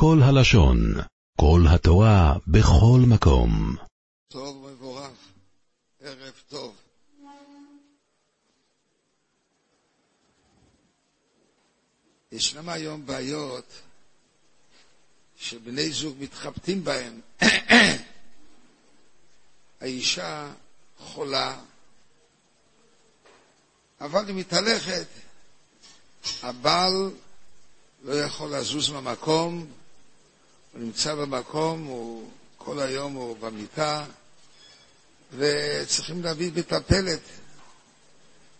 כל הלשון, כל התורה, בכל מקום. טוב ומבורך, ערב טוב. ישנם היום בעיות שבני זוג מתחבטים בהן. האישה חולה, אבל היא מתהלכת. הבעל לא יכול לזוז מהמקום, הוא נמצא במקום, הוא כל היום הוא במיטה, וצריכים להביא מטפלת.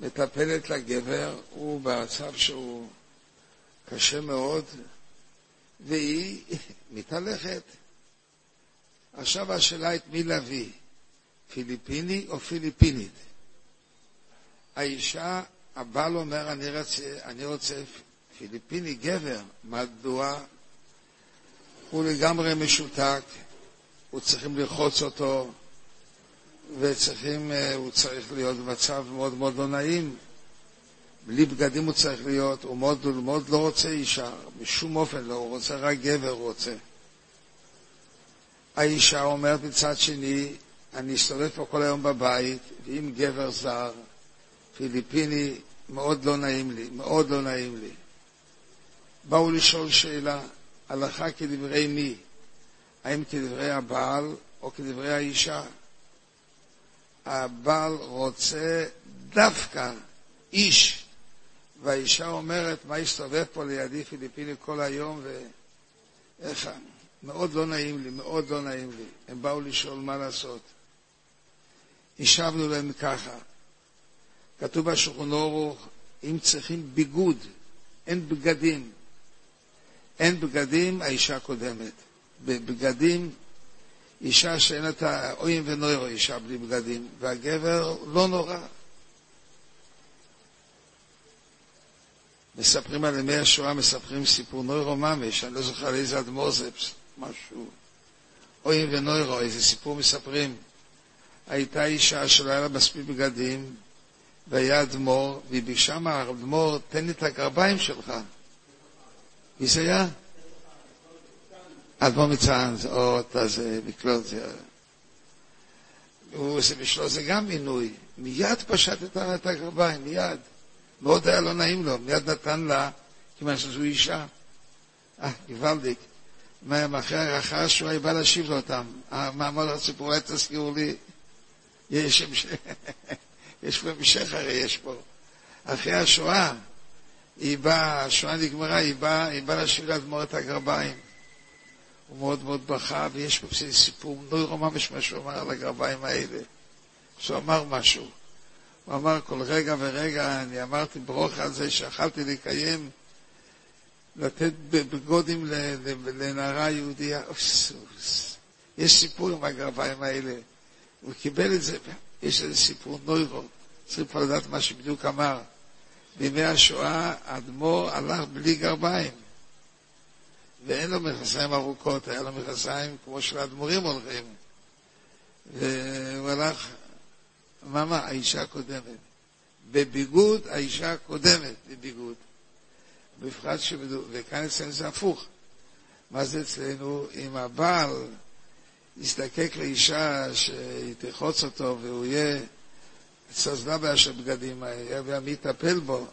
מטפלת לגבר, הוא במצב שהוא קשה מאוד, והיא מתהלכת. עכשיו השאלה את מי להביא, פיליפיני או פיליפינית? האישה, הבעל אומר, אני רוצה, אני רוצה פיליפיני גבר, מדוע? הוא לגמרי משותק, הוא צריכים לרחוץ אותו, וצריכים, אה, הוא צריך להיות במצב מאוד מאוד לא נעים. בלי בגדים הוא צריך להיות, הוא מאוד, הוא מאוד לא רוצה אישה, בשום אופן לא, הוא רוצה רק גבר, הוא רוצה. האישה אומרת מצד שני, אני אסתובב פה כל היום בבית, ואם גבר זר, פיליפיני, מאוד לא נעים לי, מאוד לא נעים לי. באו לשאול שאלה, הלכה כדברי מי? האם כדברי הבעל או כדברי האישה? הבעל רוצה דווקא איש, והאישה אומרת, מה הסתובב פה לידי פיליפיני כל היום, ואיך, מאוד לא נעים לי, מאוד לא נעים לי. הם באו לשאול מה לעשות. השבנו להם ככה, כתוב בשולחן אורוך, אם צריכים ביגוד, אין בגדים. אין בגדים, האישה קודמת. בבגדים, אישה שאין את האוים ונוירו, אישה בלי בגדים, והגבר לא נורא. מספרים על ימי השואה, מספרים סיפור נוירו ממש, אני לא זוכר על איזה אדמו"ר זה, משהו. אוים ונוירו, איזה סיפור מספרים. הייתה אישה שלא היה לה מספיק בגדים, והיה אדמו"ר, והיא ביקשה מהאדמו"ר, תן לי את הגרביים שלך. מי זה היה? אדמו"ר מצען, או זה עושה בשבילו זה גם מינוי. מיד פשט את הגרביים, מיד. מאוד היה לא נעים לו, מיד נתן לה, כיוון שזו אישה. אה, גוואלדיק. אחרי השואה היא באה להשיב לו אותם. מה אמר הסיפור, אולי תזכירו לי, יש המשך, יש פה המשך הרי, יש פה. אחרי השואה, היא באה, השואה נגמרה, היא באה, היא באה להשיב לאדמו"ר את הגרביים. הוא מאוד מאוד בכה, ויש פה סיפור נוירו ממש מה שהוא אמר על הגרביים האלה. שהוא אמר משהו. הוא אמר כל רגע ורגע, אני אמרתי ברוך על זה שיכלתי לקיים, לתת בגודים לנערה יהודייה. יש סיפור עם הגרביים האלה. הוא קיבל את זה, יש איזה סיפור נוירו, צריכים כבר לדעת מה שבדיוק אמר. בימי השואה האדמו"ר הלך בלי גרביים, ואין לו מכנסיים ארוכות, היה לו מכנסיים כמו של האדמו"רים הולכים. והוא הלך, מה מה? האישה הקודמת. בביגוד, האישה הקודמת בביגוד. בפחד שבדו, וכאן אצלנו זה הפוך. מה זה אצלנו? אם הבעל יזדקק לאישה שהיא תחוץ אותו והוא יהיה סזלה באשר בגדים האלה, ומי יטפל בו,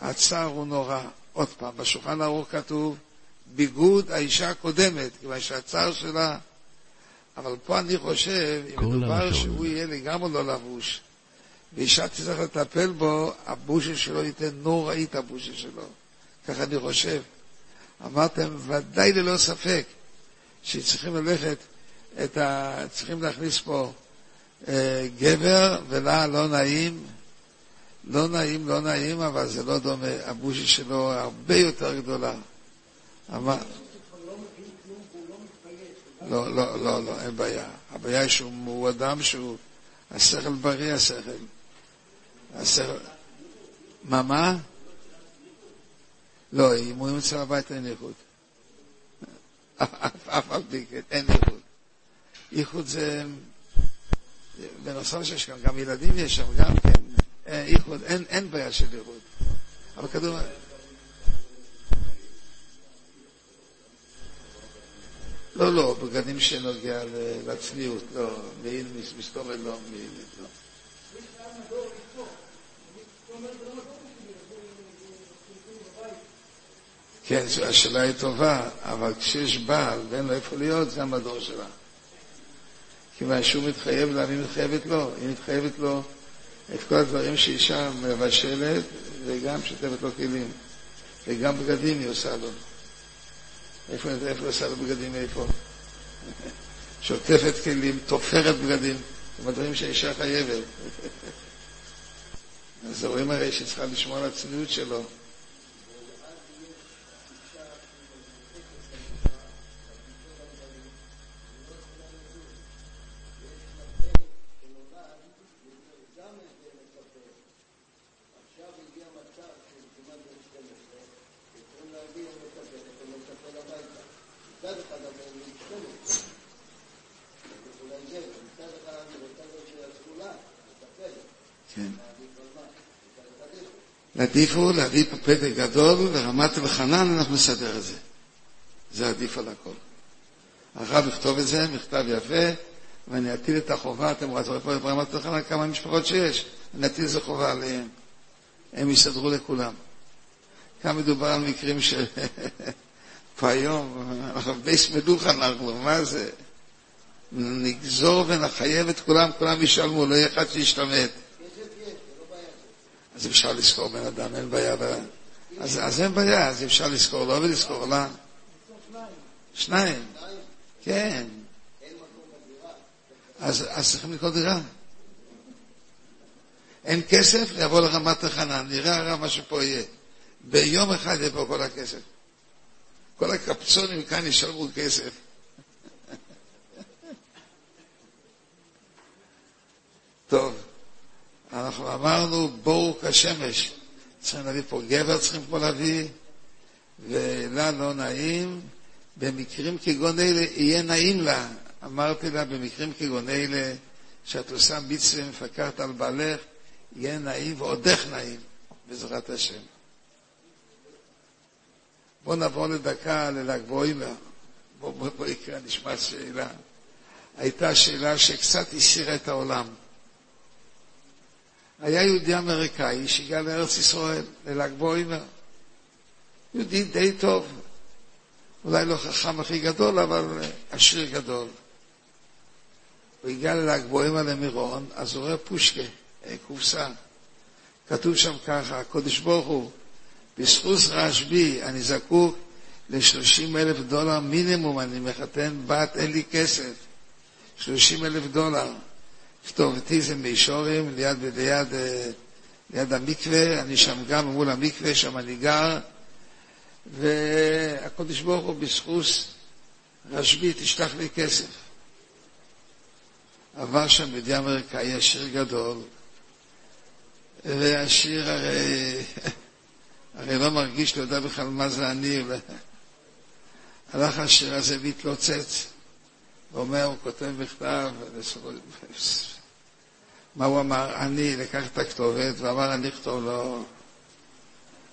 הצער הוא נורא. עוד פעם, בשולחן ערוך כתוב ביגוד האישה הקודמת, כיוון שהצער שלה... אבל פה אני חושב, אם מדובר שהוא יהיה לגמרי לא לבוש, ואישה תצטרך לטפל בו, הבושה שלו ייתן נוראי את הבושה שלו. ככה אני חושב. אמרתם, ודאי ללא ספק, שצריכים ללכת את ה... צריכים להכניס פה גבר, ולה לא נעים, לא נעים, לא נעים, אבל זה לא דומה, הבושה שלו הרבה יותר גדולה. אמר... לא, לא, לא, לא, אין בעיה. הבעיה היא שהוא אדם שהוא, השכל בריא השכל. השכל... מה, מה? לא, אם הוא ימצא בבית אין איכות. אף על פי כן, אין איכות. איכות זה, בנוסף שיש כאן, גם ילדים יש שם, גם כן, איכות, אין, אין בעיה של איכות. אבל כדור... לא, לא, בגדים שנוגע לצניעות, לא, מעין מסתובב לא, מעין, לא. כן, השאלה היא טובה, אבל כשיש בעל ואין לו איפה להיות, זה המדור שלה. כיוון שהוא מתחייב לה, והיא מתחייבת לו, היא מתחייבת לו את כל הדברים שאישה מבשלת, וגם שוטפת לו כלים. וגם בגדים היא עושה לו. איפה, היא עושה לו בגדים? איפה? שוטפת כלים, תופרת בגדים, זה הדברים שהאישה חייבת. אז רואים הרי שהיא צריכה לשמור על הצניעות שלו. הוא להביא פה פתק גדול לרמת אלחנן, אנחנו נסדר את זה. זה עדיף על הכל. הרב יכתוב את זה, מכתב יפה, ואני אטיל את החובה, אתם רואים פה ברמת אלחנן כמה משפחות שיש, אני אטיל איזה חובה עליהם. הם יסתדרו לכולם. כאן מדובר על מקרים ש... פה היום, אנחנו בייס מלוך אנחנו, מה זה? נגזור ונחייב את כולם, כולם ישלמו, לא יהיה אחד שישתמט. אז אפשר לזכור בן אדם, אין בעיה. אז, אז אין בעיה, אז אפשר לזכור לא ולזכור לא. שניים. כן. אז, אז צריכים לקרוא דירה. אין כסף, יבוא לרמת החנן, נראה הרב מה שפה יהיה. ביום אחד פה כל הכסף. כל הקפצונים כאן ישלמו כסף. טוב. אנחנו אמרנו בואו כשמש. צריכים להביא פה גבר, צריכים פה להביא, ולה לא נעים. במקרים כגון אלה יהיה נעים לה. אמרתי לה, במקרים כגון אלה, שאת עושה מצווה ומפקחת על בעלך, יהיה נעים ועודך נעים, בעזרת השם. בואו נעבור לדקה לל"ג בעומר. בואו בוא, בוא נקרא, נשמע שאלה. הייתה שאלה שקצת הסירה את העולם. היה יהודי אמריקאי שהגיע לארץ ישראל, לל"ג בוימר. יהודי די טוב, אולי לא חכם הכי גדול, אבל עשיר גדול. הוא הגיע לל"ג בוימר למירון, אז הוא רואה פושקה, אה, קופסה. כתוב שם ככה, הקודש ברוך הוא, בזכות רשב"י אני זקוק ל-30 אלף דולר מינימום, אני מחתן בת, אין לי כסף. 30 אלף דולר. כתובתי זה מישורים, ליד, ליד, ליד המקווה, אני שם גם מול המקווה, שם אני גר, והקדוש ברוך הוא בזכות רשב"י, תשלח לי כסף. עבר שם יהודי אמריקאי, עשיר גדול, והשיר הרי, הרי לא מרגיש, לא יודע בכלל מה זה אני. הלך השיר הזה והתלוצץ. הוא אומר, הוא כותב מכתב, מה הוא אמר? אני לקח את הכתובת ואמר, אני אכתוב לו,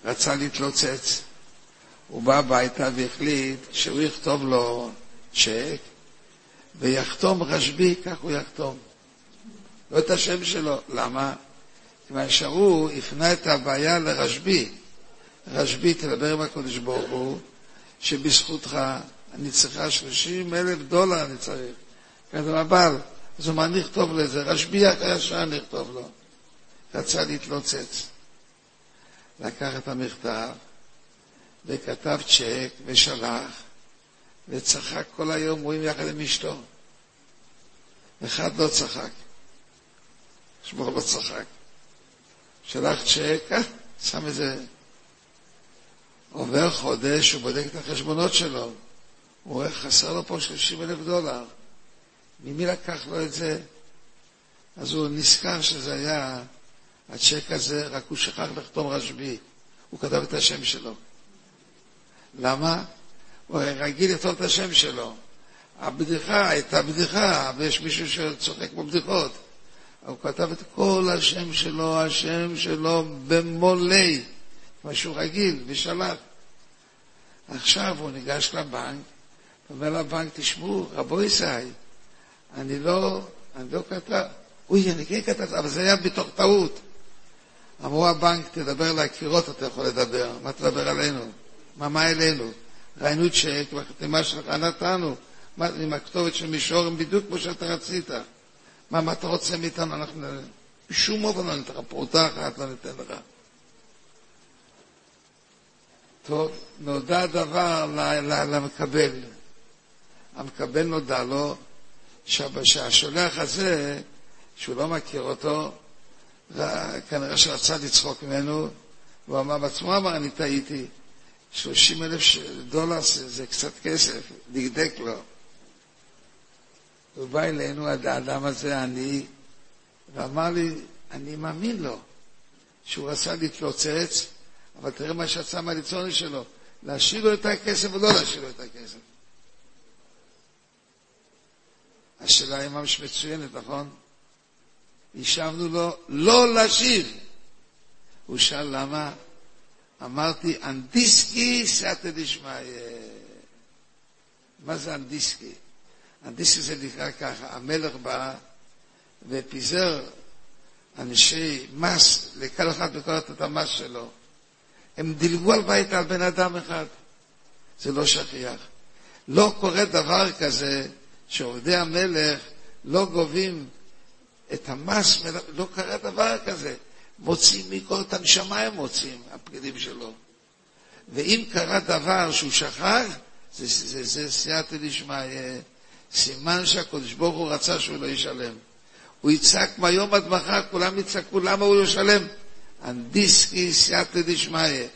רצה להתלוצץ. הוא בא הביתה והחליט שהוא יכתוב לו צ'ק ויחתום רשב"י, כך הוא יחתום. לא את השם שלו. למה? כיוון שהוא הפנה את הבעיה לרשב"י. רשב"י, תדבר עם הקדוש ברוך הוא, שבזכותך אני צריכה 30 אלף דולר, אני צריך. כתוב הבעל, אז הוא אמר, נכתוב לזה, רשב"י הישר נכתוב לו. רצה להתלוצץ. לקח את המכתב, וכתב צ'ק, ושלח, וצחק כל היום, רואים יחד עם אשתו. אחד לא צחק. שמו לא צחק. שלח צ'ק, אה, שם איזה... עובר חודש, הוא בודק את החשבונות שלו. הוא רואה, חסר לו פה 30 אלף דולר. ממי לקח לו את זה? אז הוא נזכר שזה היה הצ'ק הזה, רק הוא שכח לחתום רשב"י. הוא כתב את השם שלו. למה? הוא רגיל לכתוב את השם שלו. הבדיחה הייתה בדיחה, ויש מישהו שצוחק בבדיחות. הוא כתב את כל השם שלו, השם שלו במולי, מה שהוא רגיל, ושלח. עכשיו הוא ניגש לבנק, אומר לבנק, תשמעו, רבו ישי, אני לא, אני לא כתב, אוי, אני כן כתב, אבל זה היה בתוך טעות. אמרו הבנק, תדבר אל הקירות, אתה יכול לדבר, מה תדבר עלינו? מה, מה אלינו? ראינו צ'ק, והחתימה שלך נתנו, מה, עם הכתובת של מישור, בדיוק כמו שאתה רצית. מה, מה אתה רוצה מאיתנו? אנחנו בשום אופן לא ניתן לך, פרוטה אחת לא ניתן לך. טוב, נודע דבר למקבל. המקבל נודע לו שהשולח הזה, שהוא לא מכיר אותו, כנראה שרצה לצחוק ממנו, הוא אמר בעצמו, אמר, אני טעיתי. 30 אלף דולר זה, זה קצת כסף, דקדק לו. הוא בא אלינו, האדם הזה, אני, ואמר לי, אני מאמין לו, שהוא רצה להתלוצץ, אבל תראה מה שיצא מהליצוני שלו, להשאיר לו את הכסף או לא להשאיר לו את הכסף. השאלה היא ממש מצוינת, נכון? השבנו לו לא להשיב. הוא שאל למה? אמרתי, אנדיסקי סייעתא דשמיא. מה זה אנדיסקי? אנדיסקי זה נקרא ככה, המלך בא ופיזר אנשי מס, לכל אחד בכל את המס שלו. הם דילגו על בית על בן אדם אחד. זה לא שכיח. לא קורה דבר כזה שעובדי המלך לא גובים את המס, לא קרה דבר כזה. מוצאים מכל את הנשמה הם מוצאים, הפקידים שלו. ואם קרה דבר שהוא שכח, זה, זה, זה סייעתא דשמיא, סימן שהקדוש ברוך הוא רצה שהוא לא ישלם. הוא יצעק מהיום עד מחר, כולם יצעקו למה הוא ישלם. אנדיסקי סייעתא דשמיא.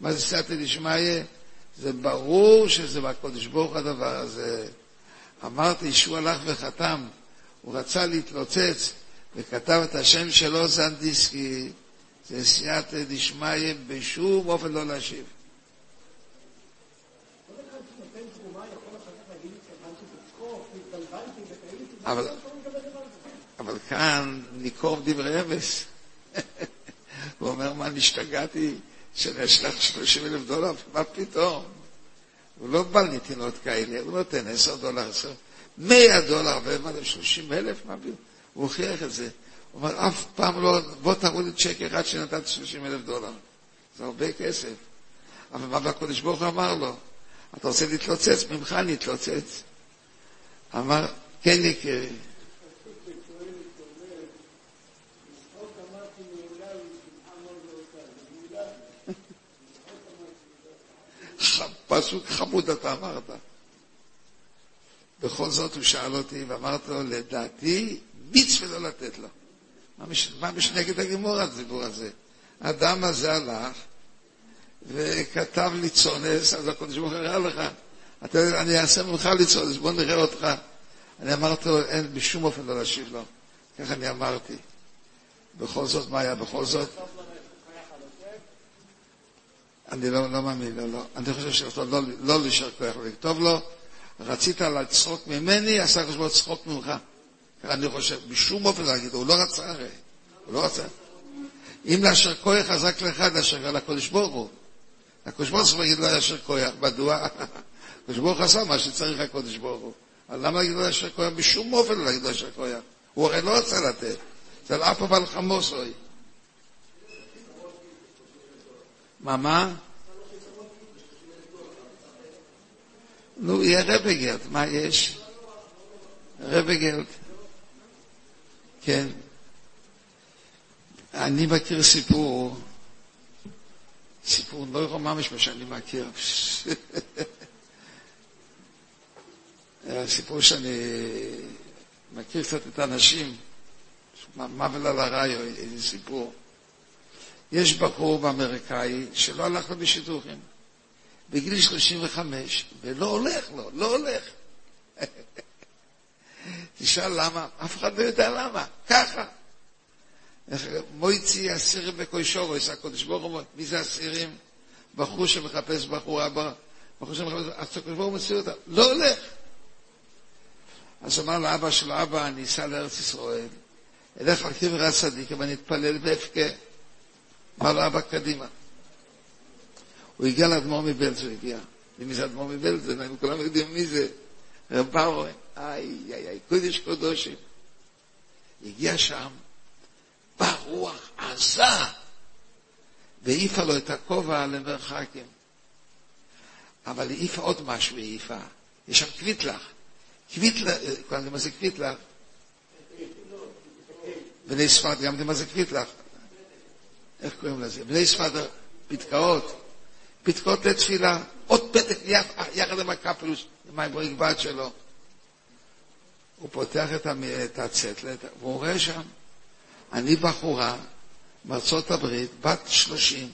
מה זה סייעתא דשמיא? זה ברור שזה בקדוש ברוך הדבר הזה. אמרתי שהוא הלך וחתם, הוא רצה להתלוצץ וכתב את השם שלו זנדיסקי, זה סייעתא דשמיא בשום אופן לא להשיב. אבל, אבל כאן ניקוב דברי אמס. הוא אומר, מה, נשתגעתי שאני אשלח 30 אלף דולר? מה פתאום? הוא לא בא לנתינות כאלה, הוא נותן 10 דולר, 10, 100 דולר, ומה זה 30 אלף? מה פתאום? הוא הוכיח את זה. הוא אומר, אף פעם לא, בוא תראו לי צ'ק אחד שנתת 30 אלף דולר. זה הרבה כסף. אבל מה הקדוש ברוך הוא אמר לו? אתה רוצה להתלוצץ? ממך אני אתלוצץ. אמר, כן יקירי. פסוק חמוד אתה אמרת. בכל זאת הוא שאל אותי ואמרתי לו, לדעתי מצווה לא לתת לו. מה מש נגד הגמור הדיבור הזה? האדם הזה הלך וכתב לי צונס, אז הקדוש ברוך הוא הראה לך, אתה, אני אעשה ממך לצונס, בוא נראה אותך. אני אמרתי לו, אין בשום אופן לא להשיב לו. ככה אני אמרתי. בכל זאת, מה היה בכל זאת? אני לא, לא מאמין, לא, לא. אני חושב שלא לא, לא להישאר כוח לכתוב לו, רצית לצחוק ממני, עשה חשבון צחוק ממך. אני חושב, בשום אופן להגיד, הוא לא רצה הרי, הוא לא רצה. אם לאשר כוח, אז רק לאחד לאשר, על הקודש ברוך הוא. הקודש ברוך הוא יגיד לו לאשר כוח, מדוע? הקודש ברוך הוא עשה מה שצריך הקודש ברוך הוא. אז למה להגיד לו לאשר כוח? בשום אופן לא להגיד לו לאשר כוח. הוא הרי לא רצה לתת. זה על אף אבל חמוסוי. מה, מה? נו, יהיה רבגלד, מה יש? רבגלד. כן. אני מכיר סיפור, סיפור לא ממש מה שאני מכיר. סיפור שאני מכיר קצת את האנשים, מוות על הרעיו, איזה סיפור. יש בחור באמריקאי שלא הלך לו בשידוכים, בגיל 35, ולא הולך לו, לא הולך. תשאל למה, אף אחד לא יודע למה, ככה. מויצי אסירים בקוישורוס, הקודש ברוך הוא, מי זה אסירים? בחור שמחפש בחור אבא, בחור שמחפש, אז הקודש ברוך הוא מסיר אותה, לא הולך. אז אמר לאבא שלו, אבא, אני אסע לארץ ישראל, אלך על קבר הצדיק, ואני אתפלל ואבכה. אבא, קדימה. הוא הגיע לאדמו"ר מבלז, הוא הגיע, מי זה אדמו"ר מבלזן, אנחנו כולם יודעים מי זה. ברו, איי, איי, איי, קודש קודושים. הגיע שם, בא רוח עזה, והעיפה לו את הכובע למרחקים. אבל העיפה עוד משהו, העיפה. יש שם קוויטלח. קוויטלח, כולם יודעים מה זה קוויטלח? בני ספרד גם יודעים מה זה קוויטלח. איך קוראים לזה? בני ספרד, פתקאות. פתקאות לתפילה. עוד פתק יחד עם הקפלוס, עם הבריגבד שלו. הוא פותח את הצטלת, והוא רואה שם, אני בחורה מארצות הברית, בת שלושים,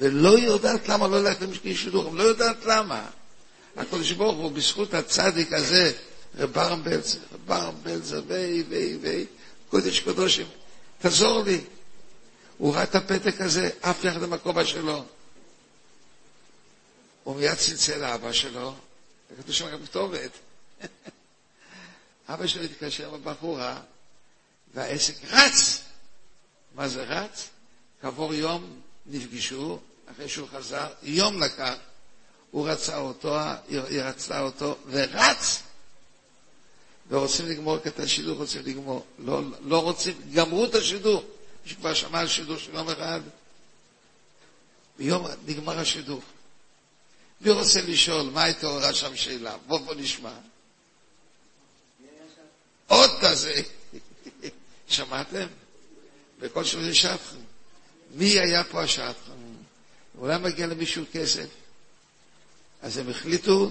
ולא יודעת למה לא ללכת למשקיעי שידור, לא יודעת למה. הקדוש ברוך הוא, בזכות הצדיק הזה, רב ברם בלזר, רב ברם בלזר, ויי, ויי, ויי, קודש קודשים, תעזור לי. הוא ראה את הפתק הזה, עף יחד עם הכובע שלו. הוא מיד צלצל לאבא שלו, וכתוב שם גם כתובת. אבא שלו התקשר עם הבחורה, והעסק רץ. מה זה רץ? כעבור יום נפגשו, אחרי שהוא חזר, יום לקח, הוא רצה אותו, היא רצתה אותו, ורץ! ורוצים לגמור את השידור, רוצים לגמור. לא, לא רוצים, גמרו את השידור. שכבר שמע על שידור של יום אחד, ביום נגמר השידור. מי רוצה לשאול, מה התעוררה שם שאלה? בוא בוא נשמע. עוד כזה. שמעתם? בכל שלושה שטחים. מי היה פה השטחים? אולי מגיע למישהו כסף. אז הם החליטו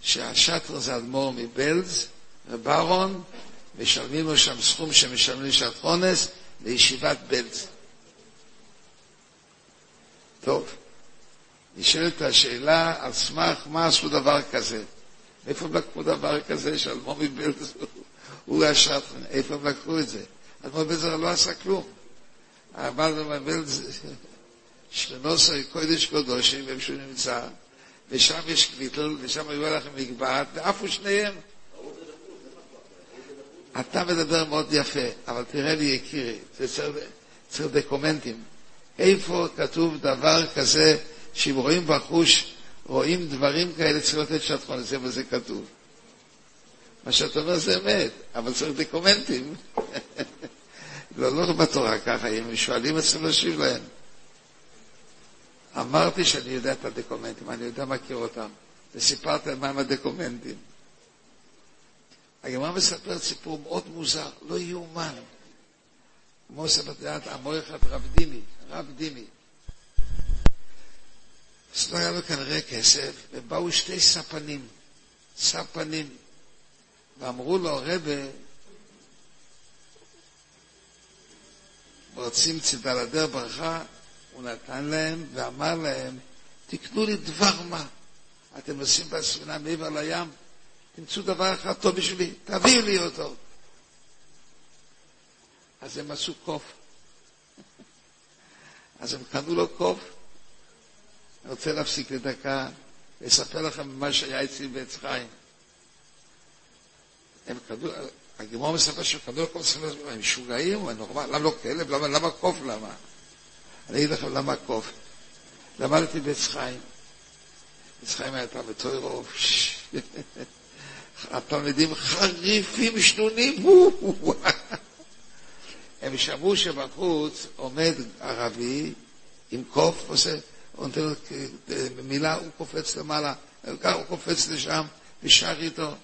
שהשטר זה אדמו"ר מבלז וברון, משלמים לו שם סכום שמשלמים לשטחונס לישיבת בלז. טוב, נשאלת השאלה על סמך מה עשו דבר כזה. איפה הם לקחו דבר כזה שאדמו"ר מבלז הוא השטר? איפה הם לקחו את זה? אדמו"ר מבלז לא עשה כלום. אבל מבלז שנוסר קודש קודשים, איפה שהוא נמצא, ושם יש קליטל, ושם היו לכם מגבעת, ועפו שניהם. אתה מדבר מאוד יפה, אבל תראה לי יקירי, זה צריך דקומנטים. איפה כתוב דבר כזה, שאם רואים בחוש, רואים דברים כאלה, צריך לתת שטחון, זה וזה כתוב. מה שאתה אומר זה אמת, אבל צריך דקומנטים. לא, לא בתורה ככה, אם שואלים, צריך להשיב להם. אמרתי שאני יודע את הדקומנטים, אני יודע מכיר אותם, וסיפרתי על מהם הדקומנטים. הגמרא מספרת סיפור מאוד מוזר, לא יאומן. כמו סבתיית המויכת רב דימי, רב דימי. אז לא היה לו כנראה כסף, ובאו שתי ספנים, ספנים, ואמרו לו, רבה, רוצים צידלדר ברכה, הוא נתן להם ואמר להם, תקנו לי דבר מה. אתם נוסעים בספינה מעבר לים, תמצאו דבר אחד טוב בשבילי, תביאו לי אותו. אז הם עשו קוף. אז הם קנו לו קוף. אני רוצה להפסיק לדקה, לספר לכם מה שהיה אצלי בעץ חיים. הם קנו, הגמור מספר שהם קנו לו קוף, הם משוגעים, למה לא כלב? למה קוף? למה? אני אגיד לכם למה קוף. למדתי בעץ חיים. עץ חיים היה תלמיד תוירו, התלמידים חריפים, שנונים, הם שמעו שבחוץ עומד ערבי עם קוף, עושה, נותן לו מילה, הוא קופץ למעלה, הוא קופץ לשם ושר איתו.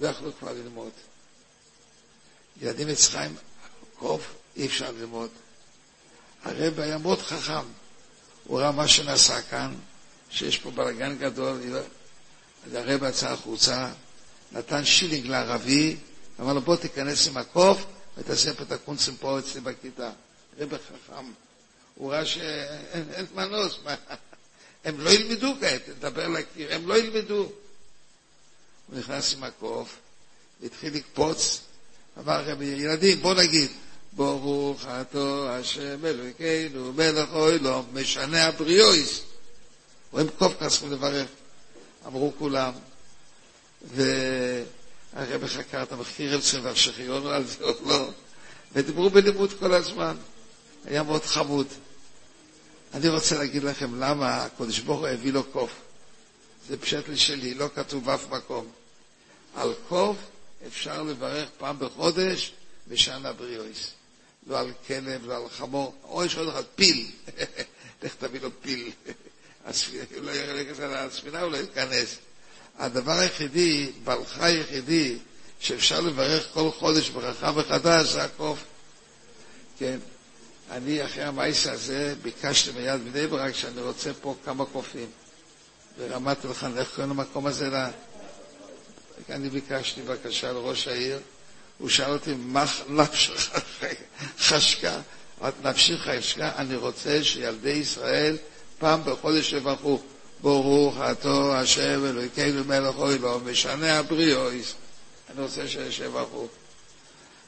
לא יכלו כבר ללמוד. ילדים חיים, קוף, אי אפשר ללמוד. הרב היה מאוד חכם. הוא ראה מה שנעשה כאן, שיש פה בלאגן גדול. אז הרב יצא החוצה, נתן שילינג לערבי, אמר לו בוא תיכנס עם הקוף ותעשה פה את הקונצים פה אצלי בכיתה. רב חכם. הוא ראה שאין מנוס, הם לא ילמדו כעת, נדבר לקיר, הם לא ילמדו. הוא נכנס עם הקוף, והתחיל לקפוץ, אמר רבי, ילדים, בוא נגיד, ברוך אתה השם אלוהינו מלך אוילום משנה הבריאויס רואים קוף כספו לברך אמרו כולם והרב חקר את המחקיר אצלם והשכיון על זה או לא ודיברו בלימוד כל הזמן היה מאוד חמוד אני רוצה להגיד לכם למה הקדוש ברוך הוא הביא לו קוף זה פשט שלי, לא כתוב באף מקום. על קוף אפשר לברך פעם בחודש בשנה בריאויס. לא על כלב, לא על חמור, או יש עוד אחד, פיל. לך תביא לו פיל. לא הספינה, הוא לא ייכנס. הדבר היחידי, בעלך היחידי, שאפשר לברך כל חודש ברכה מחדש, זה הקוף. כן. אני, אחרי המייס הזה, ביקשתי מיד בני ברק שאני רוצה פה כמה קופים. ברמת אלחן, איך קוראים למקום הזה? אני ביקשתי בקשה לראש העיר, הוא שאל אותי, מה נפשך חשקה? נפשי חשקה, אני רוצה שילדי ישראל פעם בחודש יברכו, ברוך אתה השם אלוהינו מלך אוי לו, משנה הבריאויס. אני רוצה שיברכו.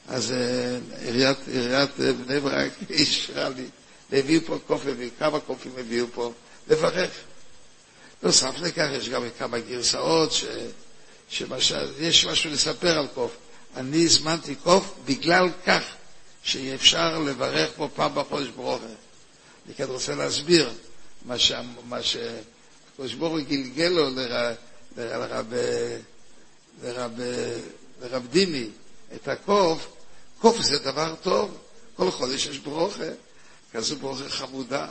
אז אה, עיריית, עיריית אה, בני ברק אישרה לי, והביאו פה קופים, כמה קופים הביאו פה, לברך. נוסף לכך יש גם כמה גרסאות, ש... שיש משהו לספר על קוף. אני הזמנתי קוף בגלל כך שאפשר לברך פה פעם בחודש ברוכה. אני כאן רוצה להסביר מה, שהקדוש ברוך הוא גלגל לו לרב, דימי את הקוף, קוף זה דבר טוב, כל חודש יש ברוכה, כזו ברוכה חמודה.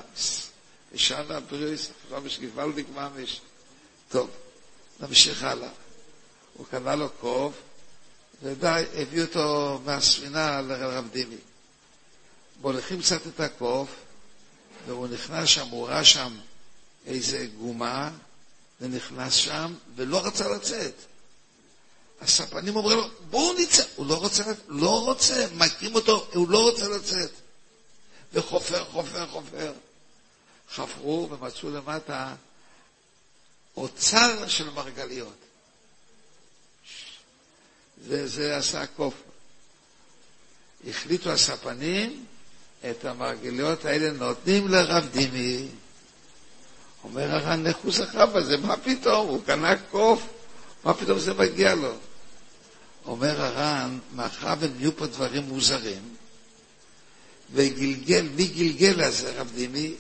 ושנה בריס, ממש גוואלדיק ממש. טוב, נמשיך הלאה. הוא קנה לו קוף, ודי, הביא אותו מהספינה לרב דימי. מוליכים קצת את הקוף, והוא נכנס שם, הוא ראה שם איזה גומה, ונכנס שם, ולא רצה לצאת. הספנים אומרים לו, בואו נצא. הוא לא רוצה, לא רוצה, מכים אותו, הוא לא רוצה לצאת. וחופר, חופר, חופר. חפרו ומצאו למטה אוצר של מרגליות. וזה עשה קוף. החליטו הספנים, את המרגליות האלה נותנים לרב דימי. אומר הר"ן, איך הוא זכה בזה? מה פתאום? הוא קנה קוף, מה פתאום זה מגיע לו? אומר הר"ן, מאחר ונהיו פה דברים מוזרים, וגלגל, מי גלגל לזה, רב דימי?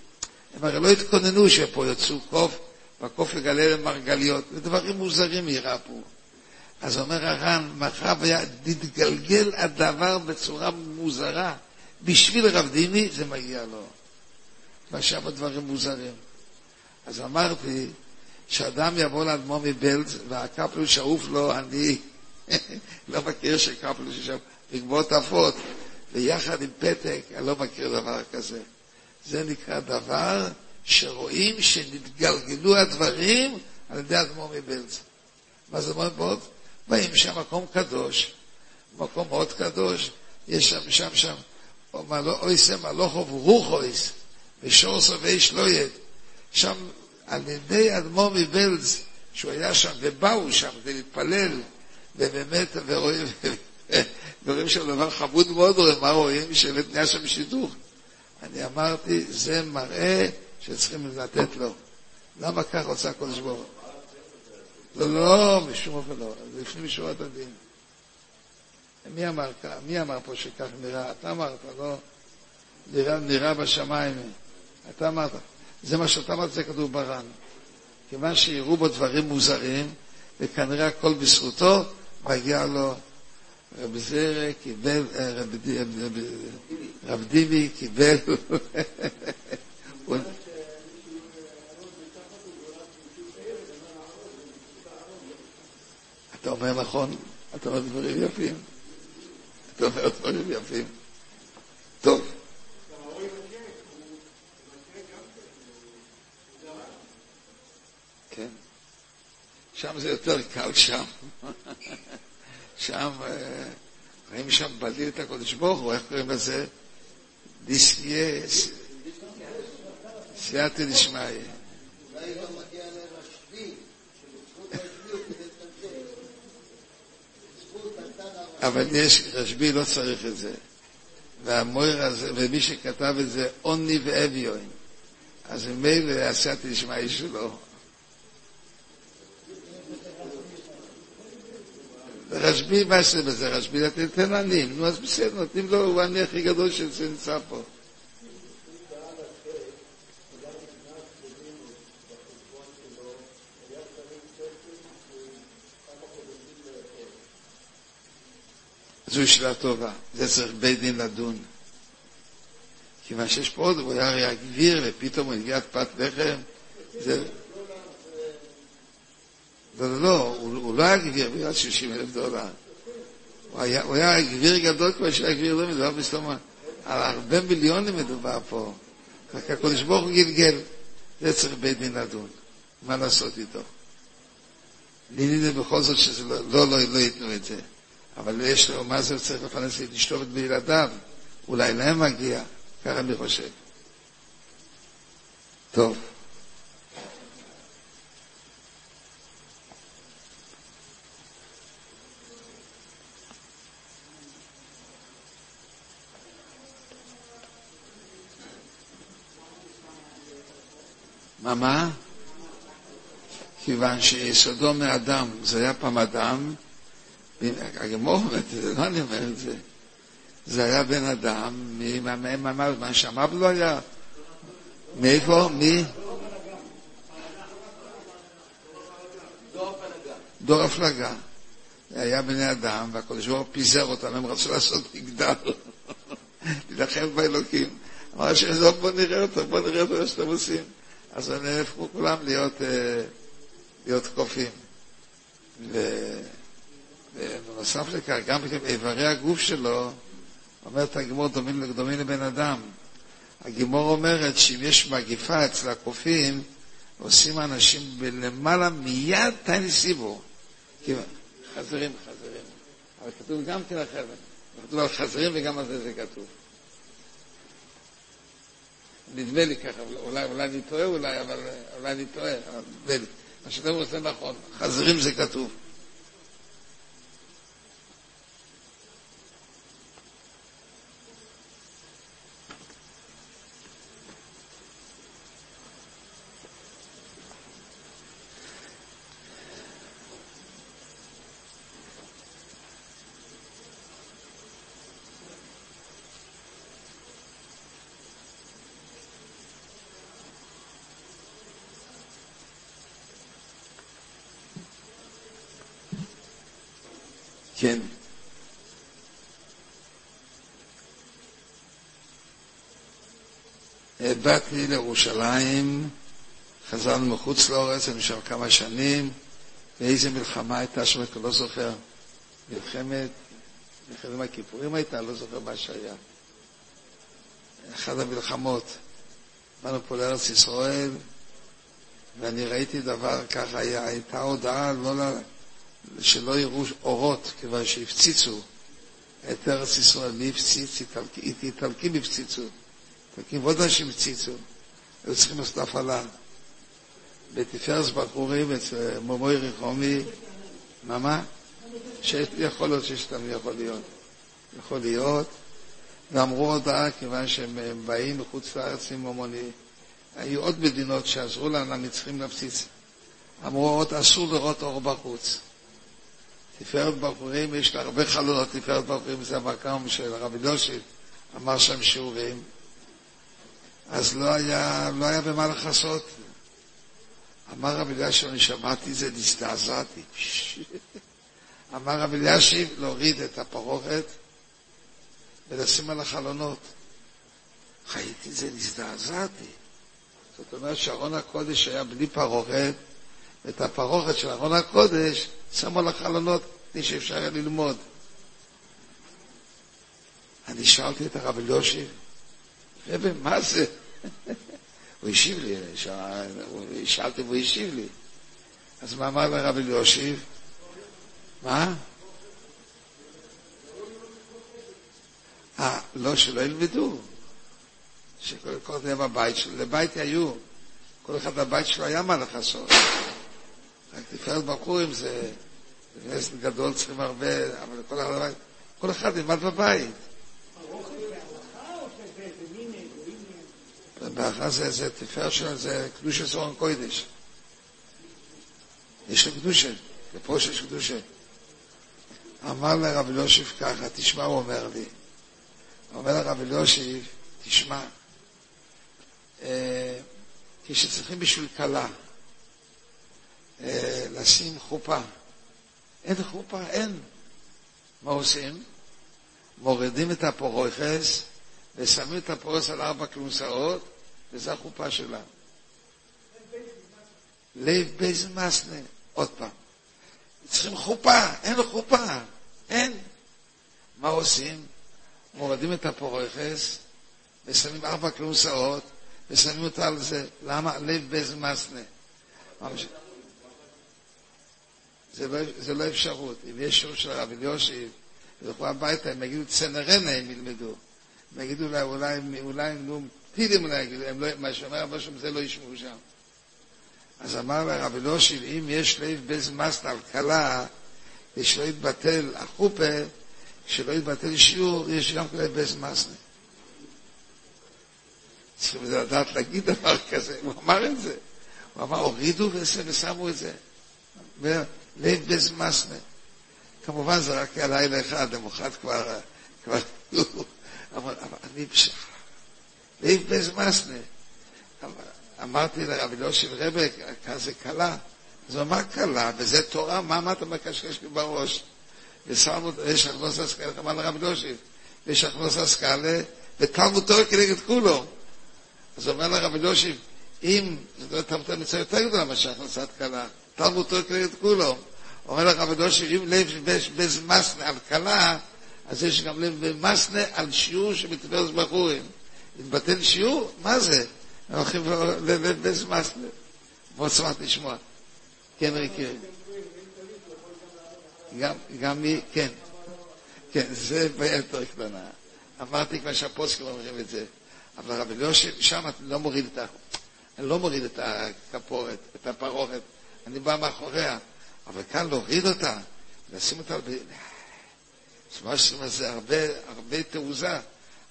הם הרי לא התכוננו שפה יצאו קוף, והקוף יגלה למרגליות. זה דברים מוזרים נראה פה. אז אומר הר"ן, מאחר והתגלגל הדבר בצורה מוזרה, בשביל רב דימי זה מגיע לו. ושם הדברים מוזרים. אז אמרתי, שאדם יבוא לאדמו מבלז והקפלו שאוף לו, אני לא מכיר שקפלו ששם לגבות עפות, ויחד עם פתק, אני לא מכיר דבר כזה. זה נקרא דבר שרואים שנתגלגלו הדברים על ידי אדמו"ר מבלז. מה זה אומר מאוד? באים שם מקום קדוש, מקום מאוד קדוש, יש שם, שם, שם, אויסה מלוכוב רוחויס, ושורסו ואיש לא יד. שם, על ידי אדמו"ר מבלז, שהוא היה שם, ובאו שם כדי להתפלל, ובאמת, ורואים, ורואים שם דבר חמוד מאוד, מה רואים? שבאמת נהיה שם שידוך. אני אמרתי, זה מראה שצריכים לתת לו. למה כך רוצה הקודש ברוך לא, לא, משום אופן לא, לפנים משורת הדין. מי אמר, מי אמר פה שכך נראה? אתה אמרת, לא? נראה, נראה בשמיים. אתה אמרת. זה מה שאתה אמרת, זה כתוב בר"ן. כיוון שיראו בו דברים מוזרים, וכנראה הכל בזכותו, מגיע לו רב זרע קיבל, רב דיבי קיבל, אתה אומר נכון, אתה אומר דברים יפים, אתה אומר דברים יפים. טוב. כן. שם זה יותר קל שם. שם, רואים שם בליל את הקודש ברוך הוא, איך קוראים לזה? דיסקיה, סייעתא דשמיא. אבל יש, רשב"י לא צריך את זה. והמויר הזה, ומי שכתב את זה, עוני ואביון. אז ממילא הסייעתא דשמיא שלו. רשב"י, מה זה בזה? רשב"י תתן עניים. נו, אז בסדר, נותנים לו, הוא העני הכי גדול שנמצא פה. זו שאלה טובה, זה צריך בית דין לדון. כיוון שיש פה עוד, הוא היה הרי הגביר, ופתאום הוא הגיע פת לחם, זה... לא, לא, לא, הוא, הוא לא היה גביר בגלל 60 אלף דולר. הוא היה, היה גביר גדול כבר שהיה גביר לא מדובר בסתומה. על הרבה מיליונים מדובר פה. רק הקדוש ברוך הוא גלגל. זה צריך בית דין לדון. מה לעשות איתו? נינינו בכל זאת שזה לא, לא, לא, לא ייתנו את זה. אבל יש לו, מה זה צריך לפרנס את אשתו ואת בילדיו? אולי להם מגיע, ככה אני חושב. טוב. מה מה? כיוון שיסודו מאדם, זה היה פעם אדם, הגמור אומרת לא אני אומר את זה. זה היה בן אדם, מה שמע לא היה? מאיפה? מי? דור הפלגה. היה בני אדם, והקדוש ברוך הוא פיזר אותם, הם רצו לעשות מגדל, להילחם באלוקים. אמר שעזוב, בוא נראה אותו, בוא נראה אותו, מה שאתם עושים. אז הם נהפכו כולם להיות, אה, להיות קופים. ובנוסף לכך, גם איברי הגוף שלו, אומרת הגימור דומים, דומים לבן אדם. הגימור אומרת שאם יש מגיפה אצל הקופים, עושים אנשים בלמעלה מיד תני סיבור. חזירים, חזירים. אבל כתוב גם כן אחרת. כתוב על חזירים וגם על זה זה כתוב. נדמה לי ככה, אולי, אולי אני טועה אולי, אבל אולי אני טועה, אבל נדמה לי. מה שאתם רוצים נכון, חזירים זה כתוב. כן. באתי לירושלים, חזרנו מחוץ לאורץ, היינו שם כמה שנים, ואיזה מלחמה הייתה שם, אני לא זוכר. מלחמת, מלחמת הכיפורים הייתה, לא זוכר מה שהיה. אחת המלחמות. באנו פה לארץ ישראל, ואני ראיתי דבר ככה, הייתה הודעה לא, שלא יראו אורות, כיוון שהפציצו את ארץ ישראל. מי הפציץ? איטלקים הפציצו. איטלקים ועוד אנשים הפציצו. היו צריכים לעשות הפעלה. בתפארס בחורים, אצל מומוי רחומי, מה מה? יכול להיות שיש להם, יכול להיות. יכול להיות. ואמרו הודעה, כיוון שהם באים מחוץ לארץ עם מומוני. היו עוד מדינות שעזרו לנו, למצרים להפציץ. אמרו עוד, אסור לראות אור בחוץ. תפארת בחורים, יש לה הרבה חלונות, תפארת בחורים זה המקום של הרב יוסף, אמר שם שיעורים, אז לא היה, לא היה במה לכסות. אמר רב אלישיב, אני שמעתי זה, נזדעזעתי. אמר רב אלישיב להוריד את הפרוכת ולשים על החלונות. את זה, נזדעזעתי. זאת אומרת שארון הקודש היה בלי פרוכת, ואת הפרוכת של ארון הקודש שמו על החלונות כדי שאפשר היה ללמוד. אני שאלתי את הרב אליושיב, רבי, מה זה? הוא השיב לי, שאלתי והוא השיב לי. אז מה אמר לרב אליושיב? מה? אה, לא, שלא ילמדו. שכל אחד בבית שלו, לבית היו. כל אחד בבית שלו היה מה לכסות. רק תפארת בחורים זה, נס גדול צריכים הרבה, אבל כל אחד, כל אחד ילמד בבית. בהלכה זה, זה תפארת שלו, זה קדושה סורן קוידש. יש לו קדושה, לפה יש קדושה. אמר לרב אליושיב ככה, תשמע, הוא אומר לי. אומר לרב אליושיב, תשמע, אה, כשצריכים בשביל כלה, לשים חופה. אין חופה, אין. מה עושים? מורידים את הפורויכס ושמים את הפורס על ארבע כלונסאות, וזו החופה שלה. לב בייז מסנה, עוד פעם. צריכים חופה, אין לו חופה, אין. מה עושים? מורדים את הפורכס, ושמים ארבע כלונסאות, ושמים אותה על זה. למה? לב בייז מסנה. זה לא, זה לא אפשרות. אם יש שירות של הרב אליושיב, ילכו הביתה, הם יגידו צנרנה, הם ילמדו. הם יגידו אולי, אולי, אולי, נו, טילים אולי יגידו, הם לא, מה שאומר הרב שם, זה לא ישמעו שם. אז אמר לה רבי אלושיב, אם יש לב בז מסטל קלה, ושלא יתבטל החופה, כשלא יתבטל שיעור, יש גם לב בז מסנה. צריכים לדעת להגיד דבר כזה, הוא אמר את זה. הוא אמר, הורידו ושמו את זה. לב בז מסנה. כמובן זה רק הלילה אחד, למחרת כבר, כבר, אבל אני פשע. לב בז מסנה. אמרתי לרבי יוסף רבי, כזה קלה. אז הוא אמר קלה, וזה תורה, מה, מה אתה מקשקש לי בראש? ושמנו, יש הכנוס הסקאלה, אמר לרבי יוסף, יש הכנוס הסקאלה, ותלמוד תורה כנגד כולו. אז אומר לרבי יוסף, אם, זאת אומרת, תלמוד תורה יותר גדולה מאשר הכנסת קלה, תלמוד תורה כנגד כולו. אומר לרבי יוסף, אם לב במסנה על קלה, אז יש גם לב במסנה על שיעור שמתפרס בחורים. התבטל שיעור? מה זה? הולכים לזמאס, מאוד שמח לשמוע. כן, ריקי. גם מי, כן. כן, זה בעיה יותר קטנה. אמרתי כבר שהפוסקים אומרים את זה. אבל רבי יושב, שם אני לא מוריד את ה... אני לא מוריד את הכפורת, את הפרוכת, אני בא מאחוריה. אבל כאן להוריד אותה, לשים אותה ב... זה הרבה, הרבה תעוזה.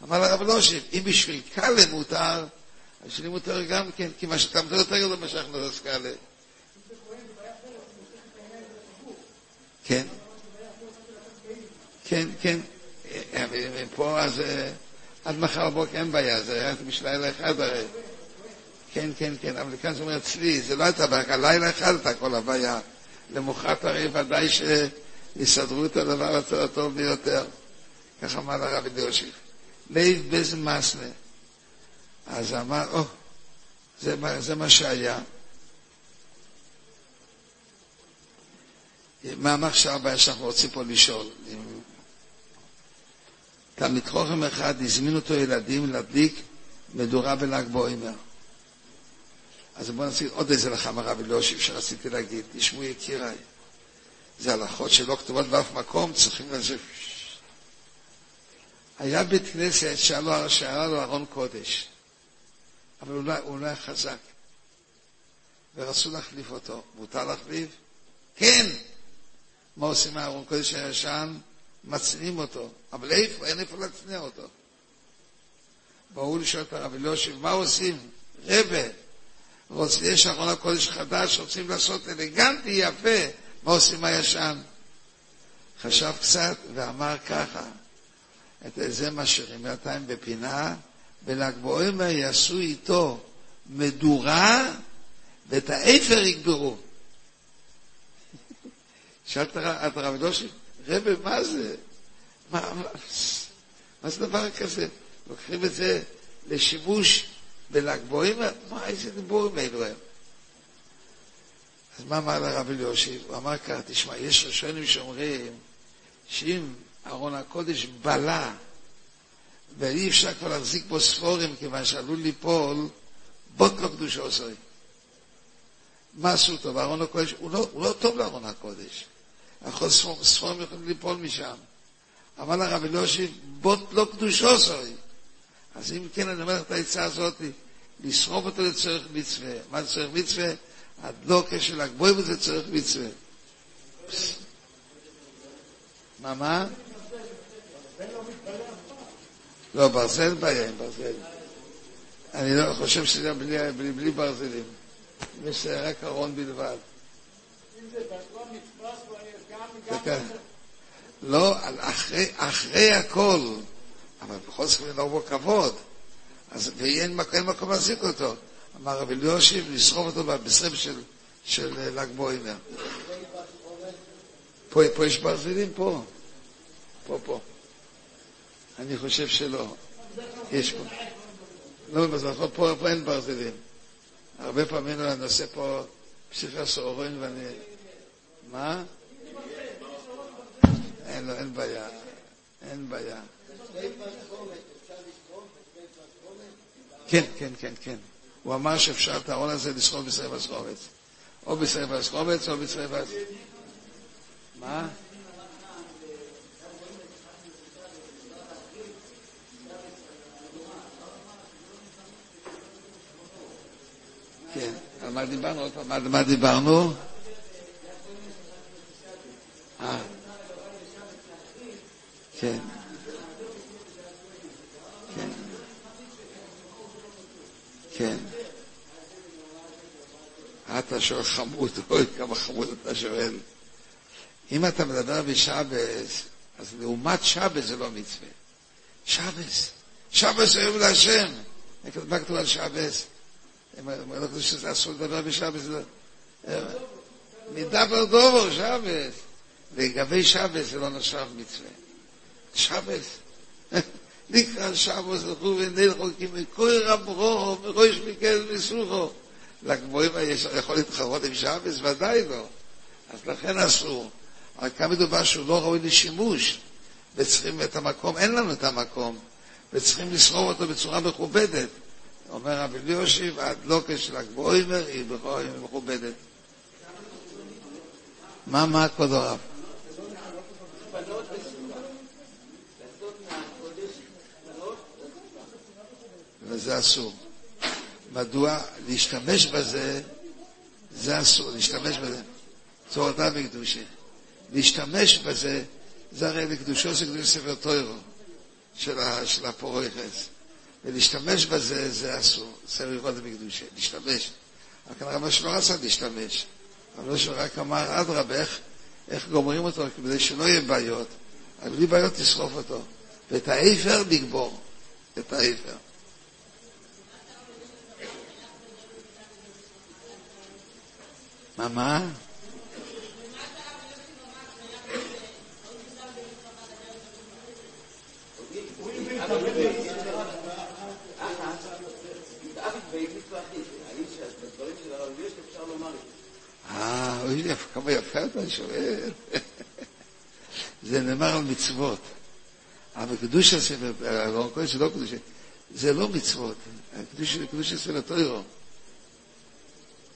אמר לרב אלושיב, אם בשביל קאלה מותר, השני מותר גם כן, כי מה שאתה מדבר יותר גדול ממה שאנחנו נזכאלה. כן. כן, כן. פה אז עד מחר בבוקר אין בעיה, זה היה בשביל לילה אחד הרי. כן, כן, כן, אבל כאן זה אומר אצלי, זה לא הייתה בעיה, לילה אחד הייתה כל הבעיה. למוחרת הרי ודאי שיסדרו את הדבר הטוב ביותר. כך אמר הרב אליושיב. לב בז מסנה. אז אמר, או, זה, זה מה שהיה. מה המחשב הבעיה שאנחנו רוצים פה לשאול? תלמיד חוכם אחד, הזמין אותו ילדים להדליק מדורה בל"ג בוימר. אז בואו נעשה עוד איזה לחם הרב אליושיב שרציתי להגיד. תשמעו יקיריי, זה הלכות שלא כתובות באף מקום, צריכים לזה... היה בית כנסת שהיה לו ארון קודש. אבל הוא לא, הוא לא היה חזק. ורצו להחליף אותו. מותר להחליף? כן! מה עושים מהארון קודש הישן? מצניעים אותו. אבל איפה? אין איפה להצניע אותו. באו לשאול את הרב אליושיב, מה עושים? רבה, יש ארון הקודש חדש, רוצים לעשות אלגנטי, יפה, מה עושים הישן? חשב קצת ואמר ככה, את זה משאירים בינתיים בפינה, בל"ג בעומר יעשו איתו מדורה ואת האפר יגברו. שאלת את הרב דושי, רבי, מה זה? מה, מה, מה זה דבר כזה? לוקחים את זה לשימוש בל"ג בעומר? מה, איזה דיבורים אלו הם? אז מה אמר לרב אליושיב? הוא אמר ככה, תשמע, יש ראשונים שאומרים שאם ארון הקודש בלע ואי אפשר כבר להחזיק בו ספורים, כיוון שעלול ליפול בוט לא קדושו עושוי. מה עשו אותו? בארון הקודש, הוא לא, הוא לא טוב לארון הקודש. יכול ספור, ספורים יכולים ליפול משם. אמר לרב אליושיב, בוט לא קדושו עושוי. אז אם כן, אני אומר לך את העצה הזאת, לשרוף אותו לצורך מצווה. מה זה צורך מצווה? הדלוקה של הגבוהים זה צורך מצווה. מה, מה? לא, ברזל בעיה עם ברזל. אני לא חושב שזה בלי, בלי, בלי ברזלים. יש רק ארון בלבד. לא, אחרי, אחרי הכל, אבל בכל זאת לנהוג בו כבוד, אז ואין מקום, להחזיק אותו. אמר רבי אליושיב, לסחוב אותו בבשרים של, של ל"ג בוימר. פה, פה יש ברזלים? פה. פה, פה. אני חושב שלא. יש פה. לא, במזרחות פה, פה אין ברזלים. הרבה פעמים אני עושה פה פסיכיה סורון ואני... מה? אין, לו, אין בעיה. אין בעיה. כן, כן, כן, כן. הוא אמר שאפשר את הארון הזה לסחוב בשרי וסחובץ. או בשרי וסחובץ או וסחובץ. מה? כן, על מה דיברנו? עוד פעם, על מה דיברנו? אה. כן. כן. אתה שואל חמוד, אוי, כמה חמוד אתה שואל. אם אתה מדבר בשבס, אז לעומת שבס זה לא מצווה. שבס, שבס אוהב להשם. מה כתוב על שבס? לא חושבים שזה אסור לדבר בשבס. מדבר דובר, שבס. לגבי שבס זה לא נחשב מצווה. שבס. נקרא שבוס לכו ונלכו כי מקוי רבו מראש מקל מסוכו. לגבוהים יכול להתחרות עם שבס? ודאי לא. אז לכן אסור. אבל כאן מדובר שהוא לא ראוי לשימוש, וצריכים את המקום, אין לנו את המקום, וצריכים לסחוב אותו בצורה מכובדת. אומר רבי אליושיב, הדלוקה של הגבוהימר היא בכל מכובדת. מה, מה כבוד הרב? וזה אסור. מדוע? להשתמש בזה, זה אסור, להשתמש בזה. צורתה וקדושה. להשתמש בזה, זה הרי לקדושו זה קדוש ספר טוירו של, של הפורויכס. ולהשתמש בזה, זה אסור. ספר ירוד בקדושה, להשתמש. אבל כאן רבי שלא רצה להשתמש. רבי שלא רק אמר, אדרבה, איך, גומרים אותו כדי שלא יהיה בעיות. אבל בלי בעיות תשרוף אותו. ואת האיפר לגבור. את האיפר. מה, מה? אה, אוי, כמה יפה אתה שואל. זה נאמר על מצוות. אבל קדוש הספר, הרב כהן זה לא קדוש, זה לא מצוות. קדוש הספר טוירו.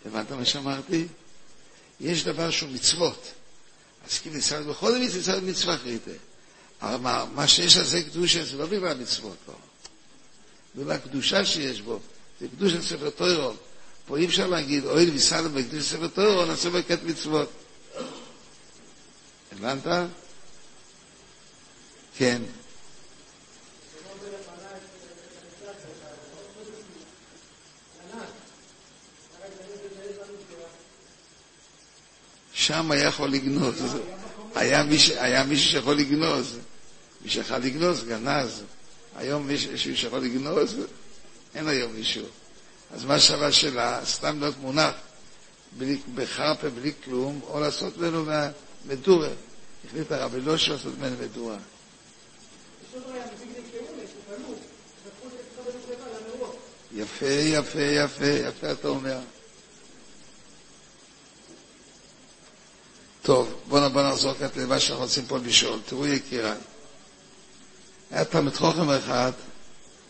הבנת מה שאמרתי? יש דבר שהוא מצוות. אז כאילו ישראל בכל ישראל מצווה חריטה. אבל מה, מה שיש על זה קדושה זה לא בגלל מצוות, לא. בגלל הקדושה שיש בו. זה קדושה ספר טוירו. פה אי אפשר להגיד, אוי ויסענו בקדושה ספר טוירו, נעשה בקט מצוות. הבנת? כן. שם היה יכול לגנוז. היה מישהו שיכול לגנוז. מי שיכול לגנוז, גנז. היום מישהו שיכול לגנוז, אין היום מישהו. אז מה שווה שלה? סתם להיות מונח בלי, בחרפה, בלי כלום, או לעשות ממנו מדורה. החליט הרבי לא לעשות ממנו מדורה. יפה, יפה, יפה, יפה אתה אומר. טוב, בואו בוא נחזור קצת למה שאנחנו רוצים פה לשאול. תראו יקיריי, היה תלמיד חוכם אחד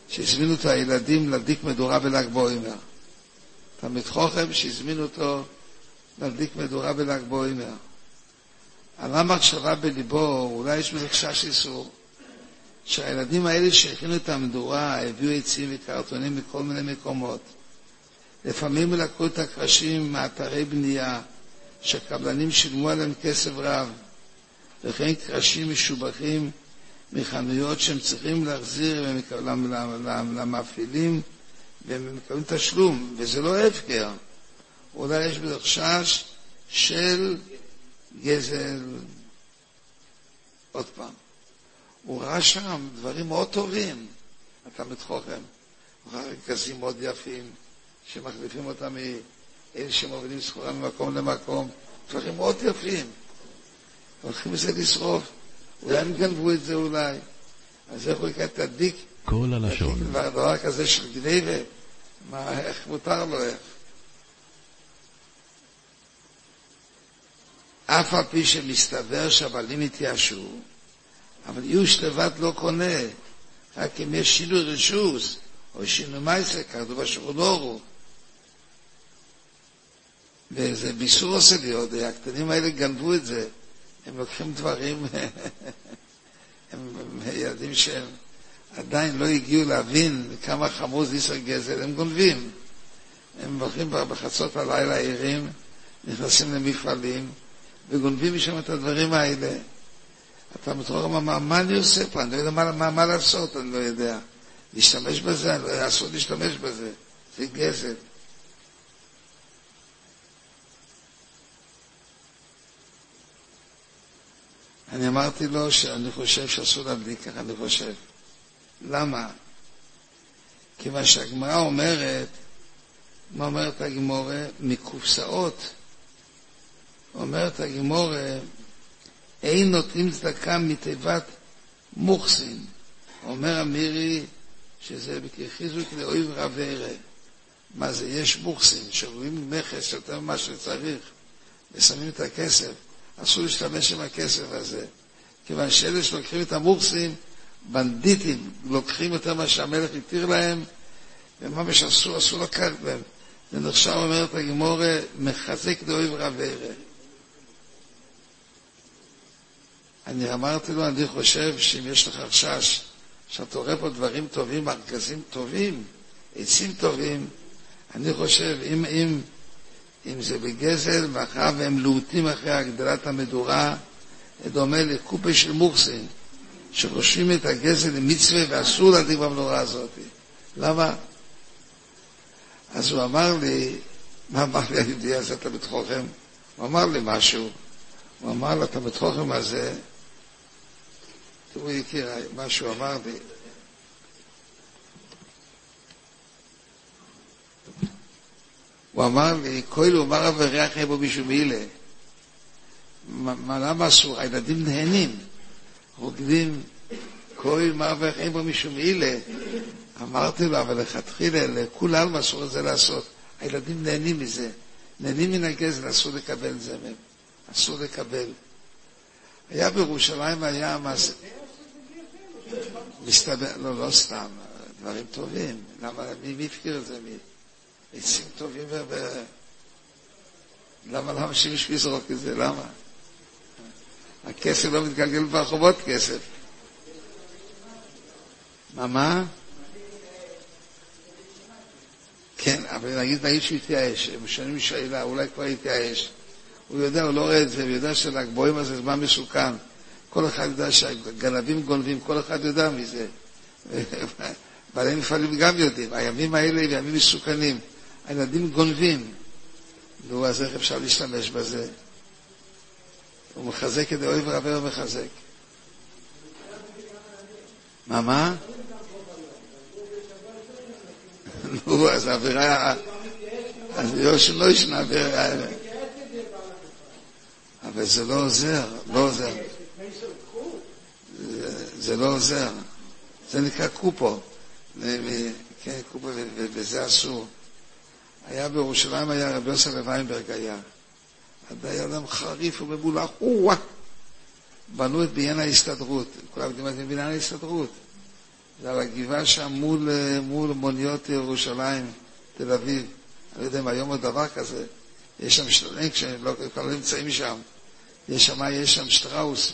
שהזמינו את הילדים להדליק מדורה בל"ג בוימר. תלמיד חוכם שהזמינו אותו להדליק מדורה בל"ג בוימר. עלה מחשבה בליבו, אולי יש בזה חשש איסור, שהילדים האלה שהכינו את המדורה הביאו עצים וקרטונים מכל מיני מקומות. לפעמים לקחו את הקרשים מאתרי בנייה, שהקבלנים שילמו עליהם כסף רב, וכן קרשים משובחים מחנויות שהם צריכים להחזיר למפעילים והם מקבלים תשלום, וזה לא הפקר. אולי יש בזה חשש של גזל. עוד פעם, הוא ראה שם דברים מאוד טובים, התלמיד חוכם. הוא ראה רכזים מאוד יפים, שמחליפים אותם מאלה שמובילים סחורה ממקום למקום, דברים מאוד יפים. הולכים לזה לשרוף. אולי הם גנבו את זה אולי. אז איך הוא יקרא תדליק? כל הלשון. דבר כזה של גניבה, מה, איך מותר לו, איך? אף על פי שמסתבר שהבעלים התייאשו, אבל איוש לבד לא קונה, רק אם יש שינוי רשוס, או שינוי מייסר, כתוב בשכונורו. ביסור עושה לי עוד, הקטנים האלה גנבו את זה, הם לוקחים דברים, הם, הם ילדים שהם עדיין לא הגיעו להבין כמה חמור זה ישראל גזל, הם גונבים. הם הולכים בחצות הלילה עירים, נכנסים למפעלים, וגונבים משם את הדברים האלה. אתה מתעורר, מה, מה אני עושה פה? אני לא יודע מה, מה, מה לעשות, אני לא יודע. להשתמש בזה, לא אסור להשתמש בזה. זה גזל. אני אמרתי לו שאני חושב שאסור להדליק ככה, אני חושב. למה? כיוון שהגמרא אומרת, מה אומרת הגמורה? מקופסאות. אומרת הגמורה, אין נותנים צדקה מתיבת מוכסין. אומר המירי שזה כחיזוק לאויב רב ערה. מה זה? יש מוכסין, שרואים מכס יותר ממה שצריך, ושמים את הכסף. אסור להשתמש עם הכסף הזה. כיוון שאלה שלוקחים את המורסים, בנדיטים, לוקחים יותר ממה שהמלך התיר להם, וממש אסור, אסור לקחת להם. זה נחשב, אומרת הגמורה, מחזק לאויב רב ערה. אני אמרתי לו, אני חושב שאם יש לך חשש שאתה רואה פה דברים טובים, ארגזים טובים, עצים טובים, אני חושב, אם, אם, אם זה בגזל, מאחר והם להוטים אחרי הגדלת המדורה, דומה לקופה של מורסין, שרושמים את הגזל למצווה ואסור להדליק במנורה הזאת. למה? אז הוא אמר לי, מה אמר לי היהודי הזה, אתה בתוככם? הוא אמר לי משהו. הוא אמר אתה בתוככם הזה, תראו יקיריי, מה שהוא אמר לי. הוא אמר לי, כהל הוא אמר אבריח בו מישהו מילה. מה, למה אסור? הילדים נהנים, רוקדים, כהל מה אבריח בו מישהו מילה. אמרתי לו, אבל לכתחילה, לכולם אסור את זה לעשות. הילדים נהנים מזה. נהנים מן הגזל, אסור לקבל זה מהם. אסור לקבל. היה בירושלים, היה מעשה... מסתבר, לא, לא סתם, דברים טובים. למה, מי הפקיר את זה? מי? עצים טובים ו... למה, למה שמישהו יזרוק את זה? למה? הכסף לא מתגלגל ברחובות כסף. מה, מה? כן, אבל נגיד נגיד שהוא התייאש, הם שואלים שאלה, אולי כבר התייאש. הוא יודע, הוא לא רואה את זה, הוא יודע שלגבוהים הזה זמן מסוכן. כל אחד יודע שהגנבים גונבים, כל אחד יודע מזה. בעלי מפעלים גם יודעים, הימים האלה הם ימים מסוכנים. הילדים גונבים. נו, אז איך אפשר להשתמש בזה? הוא מחזק את אוהב רבה ומחזק. מה, מה? נו, אז העבירה... אז יושן לא ישנה עבירה. אבל זה לא עוזר, לא עוזר. זה לא עוזר. זה נקרא קופו. כן, קופו, וזה אסור. היה בירושלים, היה רבי יוסף ויינברג היה. היה אדם חריף ומבולח, או-אה! בנו את בניין ההסתדרות. כולם יודעים מה זה בניין ההסתדרות. זה על הגבעה שם מול, מול מוניות ירושלים, תל אביב. אני לא יודע אם היום עוד דבר כזה. יש שם, כשהם לא, לא נמצאים שם. יש שם, יש שם שטראוס,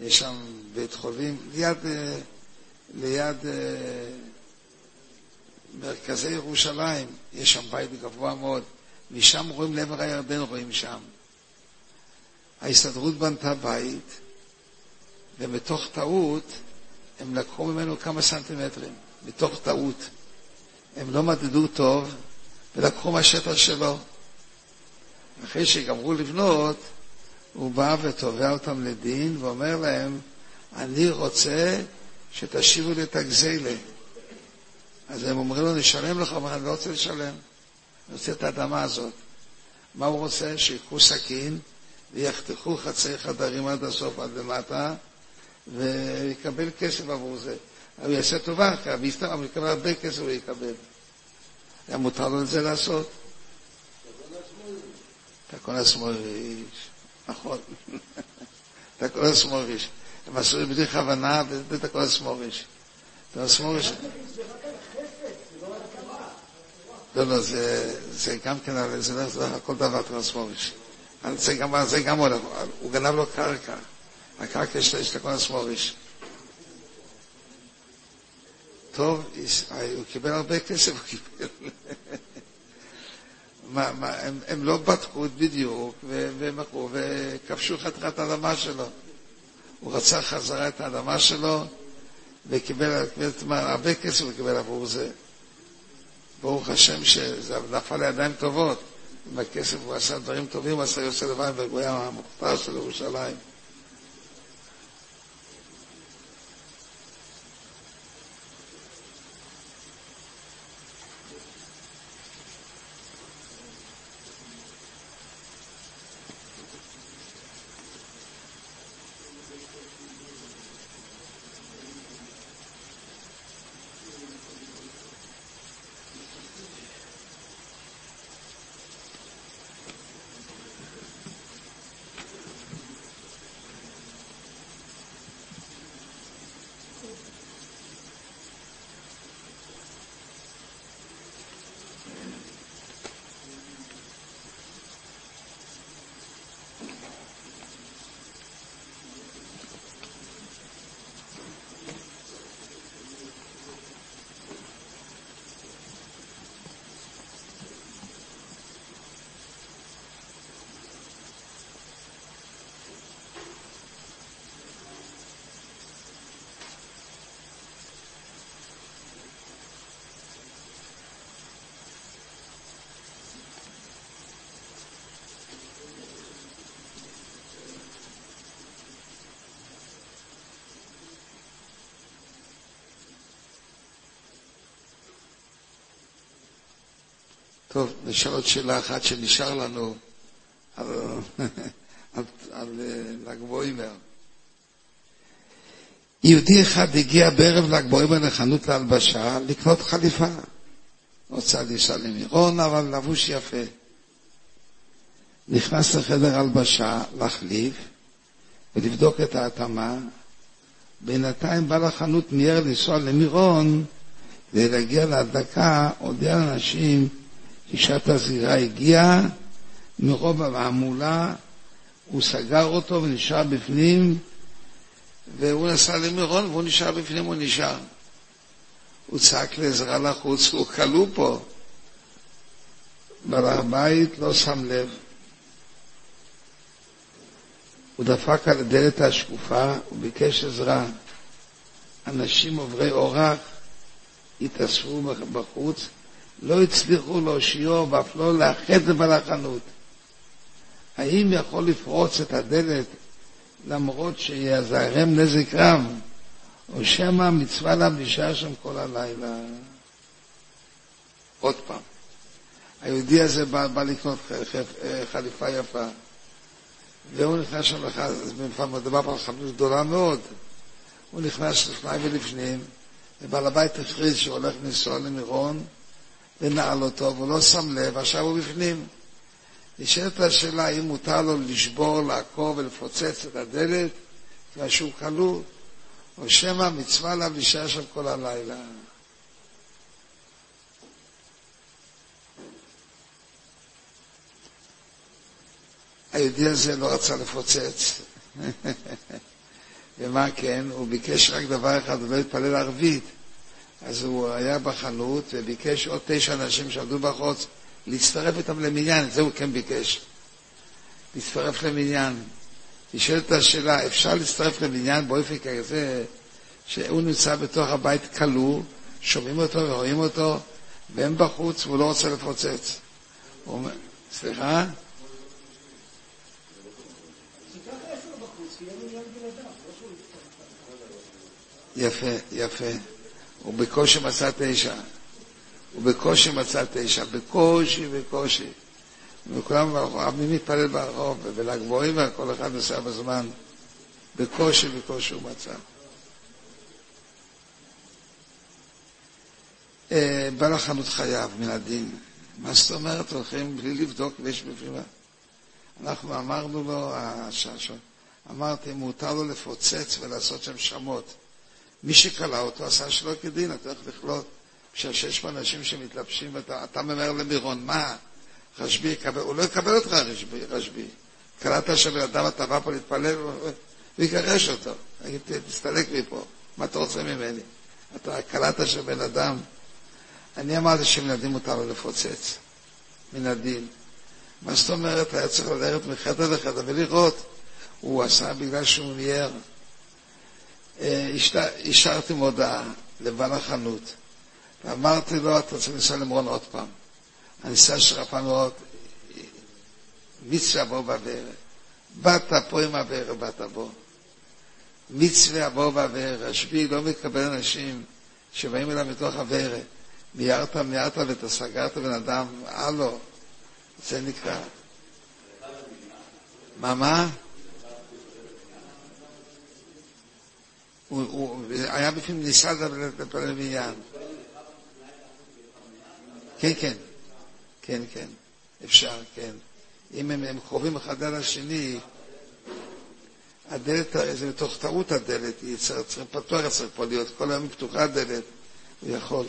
יש שם בית חולים, ליד, אה, ליד אה, מרכזי ירושלים, יש שם בית גבוה מאוד, משם רואים לעבר הירדן, רואים שם. ההסתדרות בנתה בית, ומתוך טעות הם לקחו ממנו כמה סנטימטרים, מתוך טעות. הם לא מדדו טוב, ולקחו מהשטח שלו. אחרי שגמרו לבנות, הוא בא ותובע אותם לדין ואומר להם, אני רוצה שתשיבו לי את הגזילה. אז הם אומרים לו, נשלם לך, הוא אומר, אני לא רוצה לשלם, אני רוצה את האדמה הזאת. מה הוא רוצה? שיקחו סכין ויחתכו חצי חדרים עד הסוף, עד למטה, ויקבל כסף עבור זה. הוא יעשה טובה, אבל יקבל הרבה כסף הוא יקבל. היה מותר לו את זה לעשות. אתה כל הסמוריש, נכון. אתה כל הסמוריש. הם עשו בלי כוונה, ואתה כל הסמוריש. אתה הסמוריש... לא, לא, זה גם כן, זה לא כל דבר הסמוריש. זה גם, זה גם הולך, הוא גנב לו קרקע. הקרקע יש לכל הסמוריש. טוב, הוא קיבל הרבה כסף, הוא קיבל. מה, מה, הם, הם לא בדקו בדיוק, ומכרו, וכבשו חתיכת האדמה שלו. הוא רצה חזרה את האדמה שלו, וקיבל הרבה כסף הוא קיבל עבור זה. ברוך השם שזה נפל לידיים טובות. עם הכסף הוא עשה דברים טובים, הוא עשה יוסף לבן, והוא היה של ירושלים. טוב, נשאל עוד שאלה אחת שנשאר לנו על, על, על אה, ל"ג בוימר. יהודי אחד הגיע בערב ל"ג בוימר לחנות להלבשה לקנות חליפה. רוצה לנסוע למירון, אבל לבוש יפה. נכנס לחדר הלבשה להחליף ולבדוק את ההתאמה. בינתיים בעל החנות מיהר לנסוע למירון כדי להגיע להדלקה, הודיע לאנשים אישת הזירה הגיעה, מרוב המעמולה הוא סגר אותו ונשאר בפנים, והוא נסע למירון והוא נשאר בפנים, הוא נשאר. הוא צעק לעזרה לחוץ, הוא כלוא פה. בעל הבית לא שם לב. הוא דפק על הדלת השקופה, הוא ביקש עזרה. אנשים עוברי אורח התאספו בחוץ, לא הצליחו להושיעו ואף לא לאחד לבעל החנות. האם יכול לפרוץ את הדלת למרות שיזרם נזק רב, או שמא מצווה עליו להישאר שם כל הלילה? עוד פעם, היהודי הזה בא, בא לקנות חליפה יפה, והוא נכנס שם לך, מדובר פה על חנות גדולה מאוד, הוא נכנס לפני ולפנים, ובעל הבית הכריז שהוא הולך לנסוע למירון, ונעל אותו, והוא לא שם לב, עכשיו הוא בפנים. נשאלת השאלה האם מותר לו לשבור, לעקור ולפוצץ את הדלת, בגלל שהוא כלוא, או שמא מצווה עליו להישאר שם כל הלילה. היהודי הזה לא רצה לפוצץ. ומה כן? הוא ביקש רק דבר אחד, הוא לא התפלל ערבית. אז הוא היה בחנות וביקש עוד תשע אנשים שעבדו בחוץ להצטרף איתם למניין, זה הוא כן ביקש. להצטרף למניין. נשאלת השאלה, אפשר להצטרף למניין באופן כזה שהוא נמצא בתוך הבית כלוא, שומעים אותו ורואים אותו, והם בחוץ והוא לא רוצה לפוצץ. אומר, סליחה? יפה, יפה. הוא בקושי מצא תשע. הוא בקושי מצא תשע, בקושי, בקושי. וכולם ברחוב, מי מתפלל ברחוב, ולגבוהים כל אחד נוסע בזמן. בקושי בקושי הוא מצא. אה, בעל החנות חייב מן הדין. מה זאת אומרת? הולכים בלי לבדוק ויש בפנים. אנחנו אמרנו לו, אמרתי, מותר לו לפוצץ ולעשות שם שמות. מי שקלע אותו עשה שלא כדין, אתה הולך לכלות. כשיש פה אנשים שמתלבשים, ואתה ממהר למירון, מה? רשב"י יקבל, הוא לא יקבל אותך רשב"י. קלטת שבן אדם אתה בא פה להתפלל, הוא יגרש אותו. יגיד, תסתלק מפה, מה אתה רוצה ממני? אתה קלטת שבן אדם... אני אמרתי שמן הדין מותר לו לפוצץ. מן הדין. מה זאת אומרת? היה צריך ללכת מחדר לחדר ולראות. הוא עשה בגלל שהוא נייר. השארתי אה, מודעה לבעל החנות, ואמרתי לו, אתה רוצה לנסוע למרון עוד פעם. הנסיעה שלך פעם מאוד, מצווה בוא בבאר. באת פה עם הבאר, באת בו. מצווה בוא בבאר. רשב"י לא מקבל אנשים שבאים אליו מתוך הבאר. מיירת, מיירת ואתה סגרת בן אדם, הלו, זה נקרא. מה, מה? הוא, הוא היה בפנים לפלל מניין. כן, כן, כן, כן, אפשר, כן. אם הם, הם קרובים אחד על השני, הדלת, זה מתוך טעות הדלת, היא צריך פתוח, צריך פה להיות, כל היום פתוחה הדלת, הוא יכול.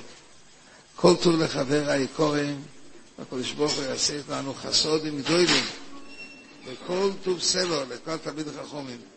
כל טוב לחבר האיקורים, הקדוש ברוך הוא יעשה איתנו חסודים גדולים, וכל טוב סלו לכל תלמיד חכומים.